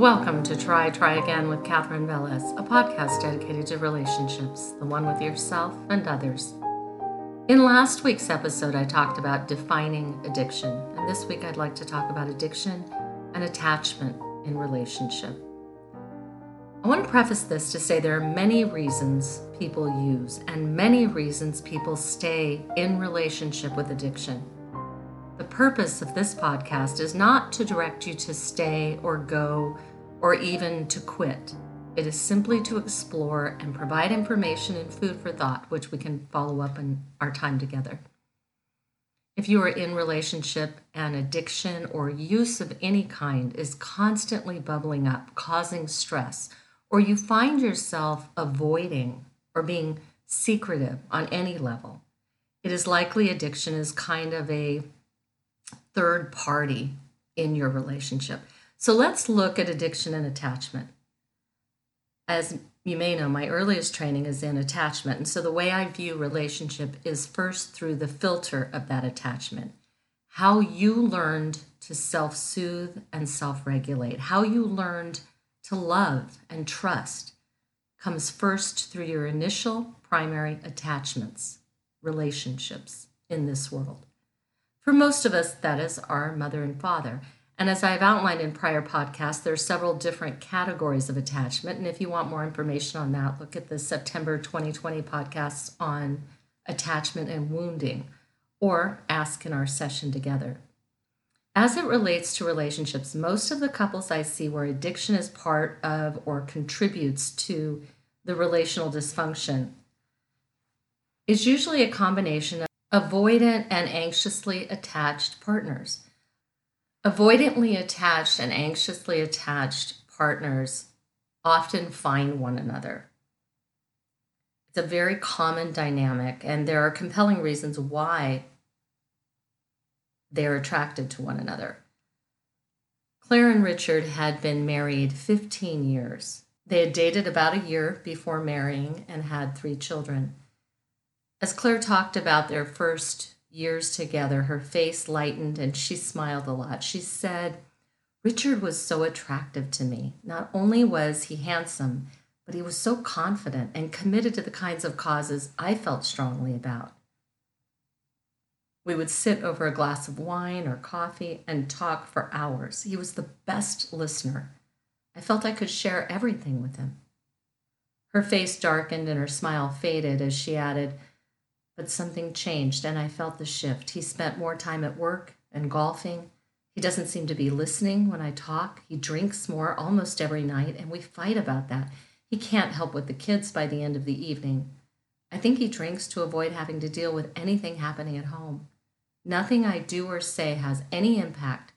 Welcome to Try, Try Again with Catherine Velez, a podcast dedicated to relationships, the one with yourself and others. In last week's episode, I talked about defining addiction, and this week I'd like to talk about addiction and attachment in relationship. I want to preface this to say there are many reasons people use and many reasons people stay in relationship with addiction. The purpose of this podcast is not to direct you to stay or go or even to quit. It is simply to explore and provide information and food for thought, which we can follow up in our time together. If you are in relationship and addiction or use of any kind is constantly bubbling up, causing stress, or you find yourself avoiding or being secretive on any level, it is likely addiction is kind of a third party in your relationship. So let's look at addiction and attachment. As you may know, my earliest training is in attachment. And so the way I view relationship is first through the filter of that attachment. How you learned to self soothe and self regulate, how you learned to love and trust comes first through your initial primary attachments, relationships in this world. For most of us, that is our mother and father. And as I've outlined in prior podcasts, there are several different categories of attachment. And if you want more information on that, look at the September 2020 podcasts on attachment and wounding, or ask in our session together. As it relates to relationships, most of the couples I see where addiction is part of or contributes to the relational dysfunction is usually a combination of avoidant and anxiously attached partners. Avoidantly attached and anxiously attached partners often find one another. It's a very common dynamic, and there are compelling reasons why they're attracted to one another. Claire and Richard had been married 15 years. They had dated about a year before marrying and had three children. As Claire talked about their first years together, her face lightened and she smiled a lot. She said, Richard was so attractive to me. Not only was he handsome, but he was so confident and committed to the kinds of causes I felt strongly about. We would sit over a glass of wine or coffee and talk for hours. He was the best listener. I felt I could share everything with him. Her face darkened and her smile faded as she added, but something changed and I felt the shift. He spent more time at work and golfing. He doesn't seem to be listening when I talk. He drinks more almost every night, and we fight about that. He can't help with the kids by the end of the evening. I think he drinks to avoid having to deal with anything happening at home. Nothing I do or say has any impact.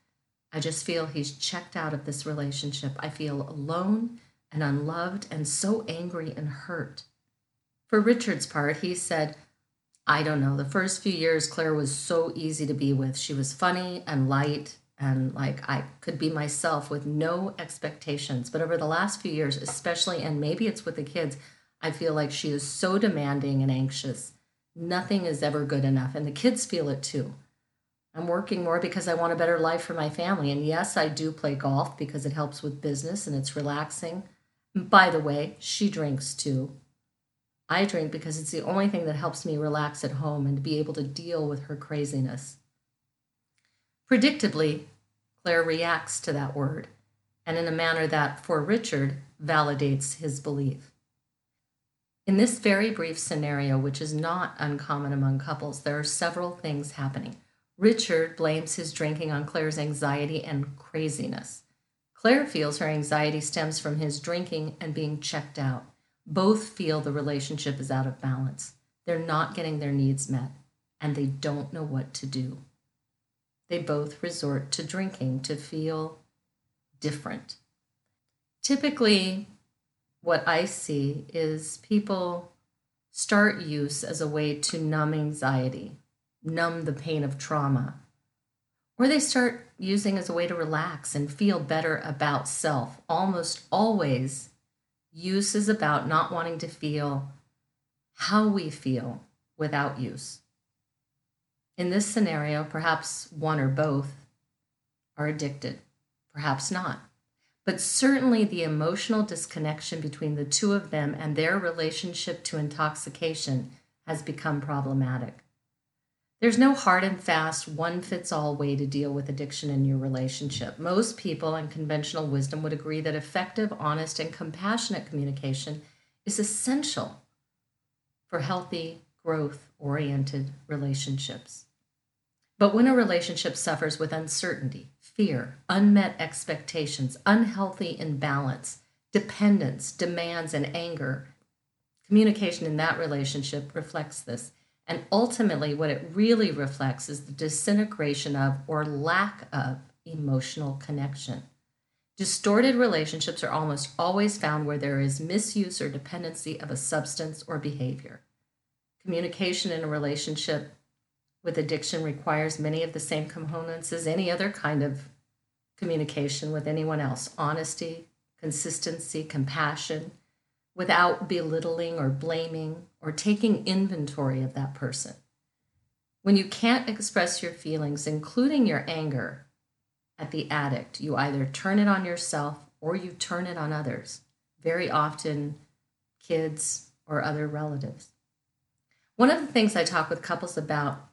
I just feel he's checked out of this relationship. I feel alone and unloved and so angry and hurt. For Richard's part, he said, I don't know. The first few years, Claire was so easy to be with. She was funny and light, and like I could be myself with no expectations. But over the last few years, especially, and maybe it's with the kids, I feel like she is so demanding and anxious. Nothing is ever good enough, and the kids feel it too. I'm working more because I want a better life for my family. And yes, I do play golf because it helps with business and it's relaxing. By the way, she drinks too. I drink because it's the only thing that helps me relax at home and be able to deal with her craziness. Predictably, Claire reacts to that word, and in a manner that, for Richard, validates his belief. In this very brief scenario, which is not uncommon among couples, there are several things happening. Richard blames his drinking on Claire's anxiety and craziness. Claire feels her anxiety stems from his drinking and being checked out. Both feel the relationship is out of balance. They're not getting their needs met, and they don't know what to do. They both resort to drinking to feel different. Typically, what I see is people start use as a way to numb anxiety, numb the pain of trauma, or they start using as a way to relax and feel better about self, almost always Use is about not wanting to feel how we feel without use. In this scenario, perhaps one or both are addicted, perhaps not. but certainly the emotional disconnection between the two of them and their relationship to intoxication has become problematic. There's no hard and fast, one fits all way to deal with addiction in your relationship. Most people and conventional wisdom would agree that effective, honest, and compassionate communication is essential for healthy, growth oriented relationships. But when a relationship suffers with uncertainty, fear, unmet expectations, unhealthy imbalance, dependence, demands, and anger. Communication in that relationship reflects this. And ultimately, what it really reflects is the disintegration of or lack of emotional connection. Distorted relationships are almost always found where there is misuse or dependency of a substance or behavior. Communication in a relationship with addiction requires many of the same components as any other kind of communication with anyone else honesty, consistency, compassion, without belittling or blaming or taking inventory of that person. When you can't express your feelings, including your anger, at the addict, you either turn it on yourself or you turn it on others, very often kids or other relatives. One of the things I talk with couples about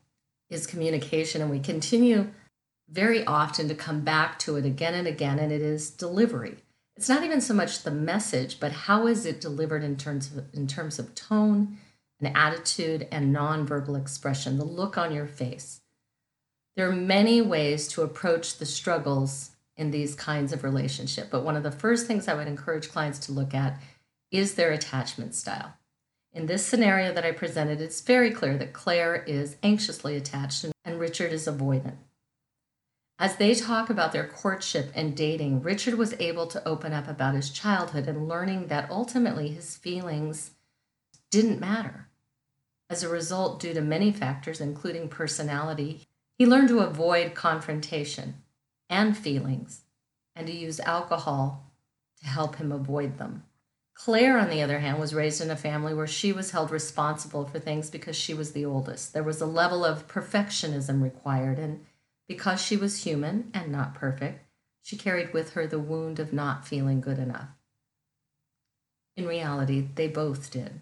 is communication, and we continue very often to come back to it again and again, and it is delivery. It's not even so much the message, but how is it delivered in terms of, in terms of tone and attitude and nonverbal expression, the look on your face. There are many ways to approach the struggles in these kinds of relationship, but one of the first things I would encourage clients to look at is their attachment style. In this scenario that I presented, it's very clear that Claire is anxiously attached and Richard is avoidant. As they talk about their courtship and dating, Richard was able to open up about his childhood and learning that ultimately his feelings didn't matter. As a result, due to many factors, including personality, he learned to avoid confrontation and feelings and to use alcohol to help him avoid them. Claire, on the other hand, was raised in a family where she was held responsible for things because she was the oldest. There was a level of perfectionism required, and because she was human and not perfect, she carried with her the wound of not feeling good enough. In reality, they both did.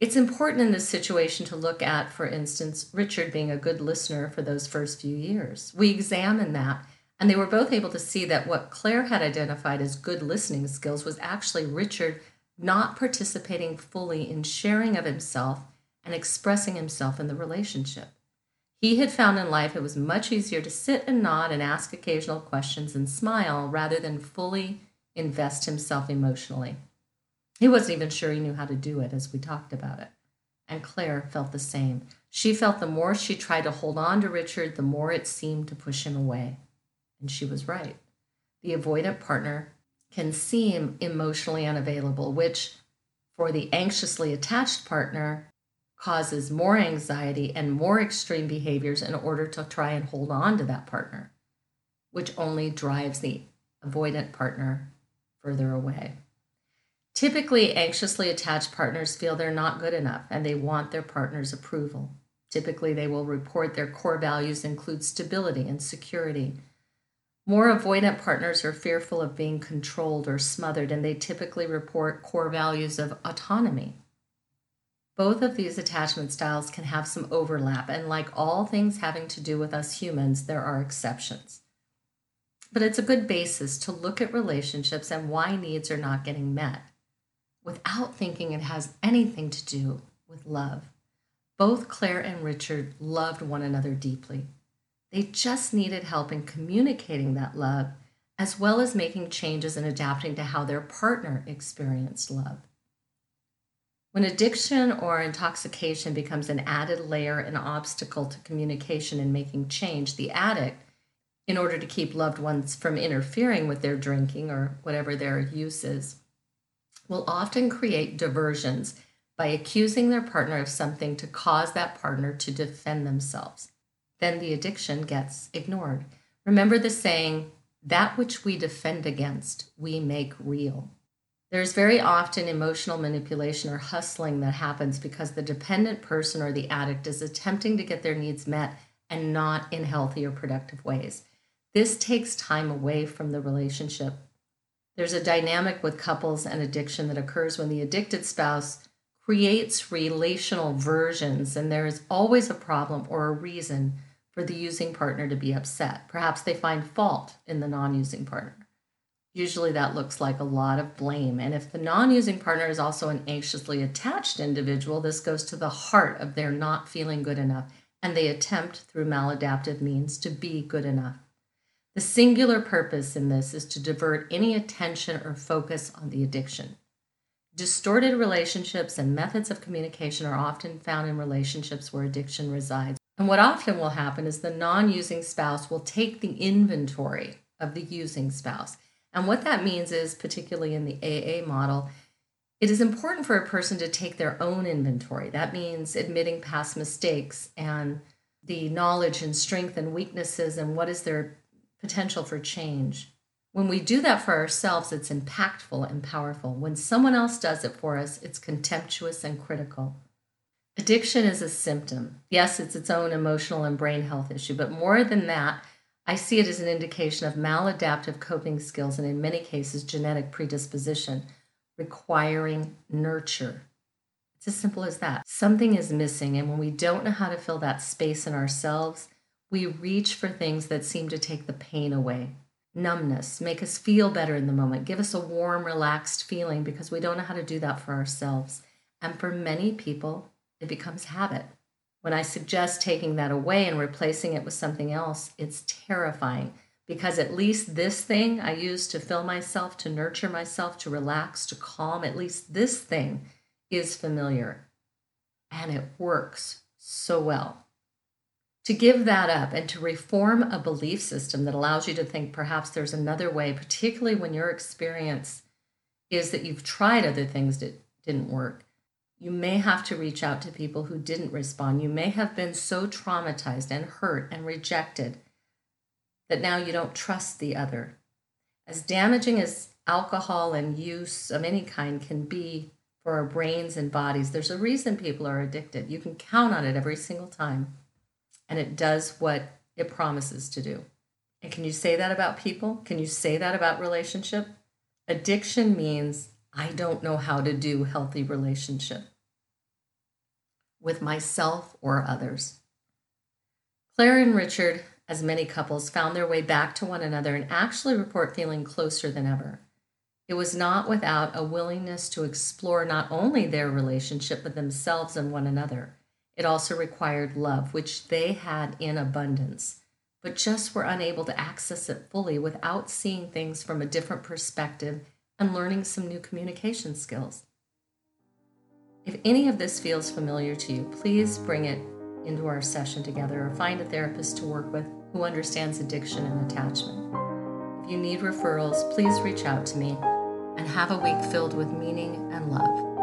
It's important in this situation to look at, for instance, Richard being a good listener for those first few years. We examine that, and they were both able to see that what Claire had identified as good listening skills was actually Richard not participating fully in sharing of himself and expressing himself in the relationship. He had found in life it was much easier to sit and nod and ask occasional questions and smile rather than fully invest himself emotionally. He wasn't even sure he knew how to do it as we talked about it. And Claire felt the same. She felt the more she tried to hold on to Richard, the more it seemed to push him away. And she was right. The avoidant partner can seem emotionally unavailable, which for the anxiously attached partner causes more anxiety and more extreme behaviors in order to try and hold on to that partner, which only drives the avoidant partner further away. Typically, anxiously attached partners feel they're not good enough and they want their partner's approval. Typically, they will report their core values include stability and security. More avoidant partners are fearful of being controlled or smothered, and they typically report core values of autonomy. Both of these attachment styles can have some overlap, and like all things having to do with us humans, there are exceptions. But it's a good basis to look at relationships and why needs are not getting met without thinking it has anything to do with love. Both Claire and Richard loved one another deeply. They just needed help in communicating that love, as well as making changes and adapting to how their partner experienced love. When addiction or intoxication becomes an added layer and obstacle to communication and making change, the addict, in order to keep loved ones from interfering with their drinking or whatever their use is, will often create diversions by accusing their partner of something to cause that partner to defend themselves. Then the addiction gets ignored. Remember the saying, that which we defend against, we make real. There's very often emotional manipulation or hustling that happens because the dependent person or the addict is attempting to get their needs met and not in healthy or productive ways. This takes time away from the relationship There's a dynamic with couples and addiction that occurs when the addicted spouse creates relational versions, and there is always a problem or a reason for the using partner to be upset. Perhaps they find fault in the non using partner. Usually that looks like a lot of blame. And if the non using partner is also an anxiously attached individual, this goes to the heart of their not feeling good enough, and they attempt through maladaptive means to be good enough. The singular purpose in this is to divert any attention or focus on the addiction. Distorted relationships and methods of communication are often found in relationships where addiction resides. And what often will happen is the non using spouse will take the inventory of the using spouse. And what that means is, particularly in the AA model, it is important for a person to take their own inventory. That means admitting past mistakes and the knowledge and strength and weaknesses and what is their potential for change. When we do that for ourselves, it's impactful and powerful. When someone else does it for us, it's contemptuous and critical. Addiction is a symptom. Yes, it's its own emotional and brain health issue, but more than that, I see it as an indication of maladaptive coping skills and, in many cases, genetic predisposition requiring nurture. It's as simple as that. Something is missing, and when we don't know how to fill that space in ourselves, we reach for things that seem to take the pain away. Numbness, make us feel better in the moment, give us a warm, relaxed feeling because we don't know how to do that for ourselves. And for many people, it becomes habit. When I suggest taking that away and replacing it with something else, it's terrifying because at least this thing I use to fill myself, to nurture myself, to relax, to calm, at least this thing is familiar and it works so well to give that up and to reform a belief system that allows you to think perhaps there's another way, particularly when your experience is that you've tried other things that didn't work. You may have to reach out to people who didn't respond. You may have been so traumatized and hurt and rejected that now you don't trust the other. As damaging as alcohol and use of any kind can be for our brains and bodies, there's a reason people are addicted. You can count on it every single time and it does what it promises to do. And can you say that about people? Can you say that about relationship? Addiction means I don't know how to do healthy relationship with myself or others. Claire and Richard, as many couples, found their way back to one another and actually report feeling closer than ever. It was not without a willingness to explore not only their relationship, but themselves and one another. It also required love, which they had in abundance, but just were unable to access it fully without seeing things from a different perspective and learning some new communication skills. If any of this feels familiar to you, please bring it into our session together or find a therapist to work with who understands addiction and attachment. If you need referrals, please reach out to me and have a week filled with meaning and love.